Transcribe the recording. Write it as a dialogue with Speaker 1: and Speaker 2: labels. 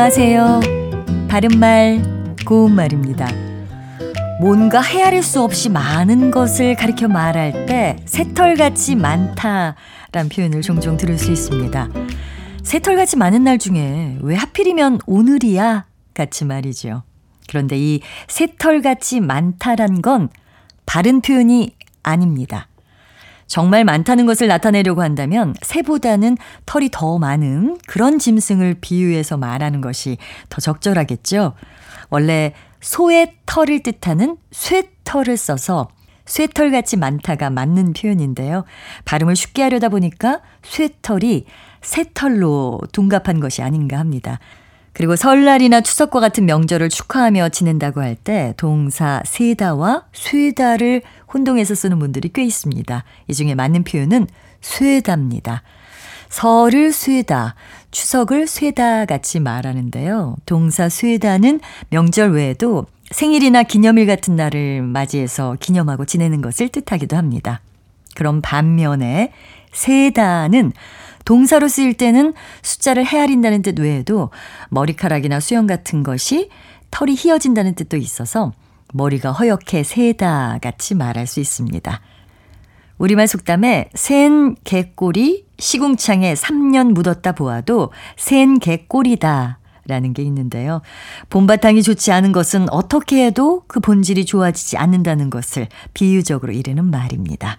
Speaker 1: 안녕하세요. 바른말, 고운말입니다. 뭔가 헤아릴 수 없이 많은 것을 가리켜 말할 때 새털같이 많다란 표현을 종종 들을 수 있습니다. 새털같이 많은 날 중에 왜 하필이면 오늘이야? 같이 말이죠. 그런데 이 새털같이 많다란 건 바른 표현이 아닙니다. 정말 많다는 것을 나타내려고 한다면 새보다는 털이 더 많은 그런 짐승을 비유해서 말하는 것이 더 적절하겠죠. 원래 소의 털을 뜻하는 쇠털을 써서 쇠털같이 많다가 맞는 표현인데요. 발음을 쉽게 하려다 보니까 쇠털이 새털로 둔갑한 것이 아닌가 합니다. 그리고 설날이나 추석과 같은 명절을 축하하며 지낸다고 할 때 동사 세다와 쇠다를 혼동해서 쓰는 분들이 꽤 있습니다. 이 중에 맞는 표현은 쇠다입니다. 설을 쇠다, 추석을 쇠다 같이 말하는데요. 동사 쇠다는 명절 외에도 생일이나 기념일 같은 날을 맞이해서 기념하고 지내는 것을 뜻하기도 합니다. 그럼 반면에 세다는 동사로 쓰일 때는 숫자를 헤아린다는 뜻 외에도 머리카락이나 수염 같은 것이 털이 휘어진다는 뜻도 있어서 머리가 허옇게 새다 같이 말할 수 있습니다. 우리말 속담에 센 개꼬리 시궁창에 3년 묻었다 보아도 센 개꼬리다 라는 게 있는데요. 봄바탕이 좋지 않은 것은 어떻게 해도 그 본질이 좋아지지 않는다는 것을 비유적으로 이르는 말입니다.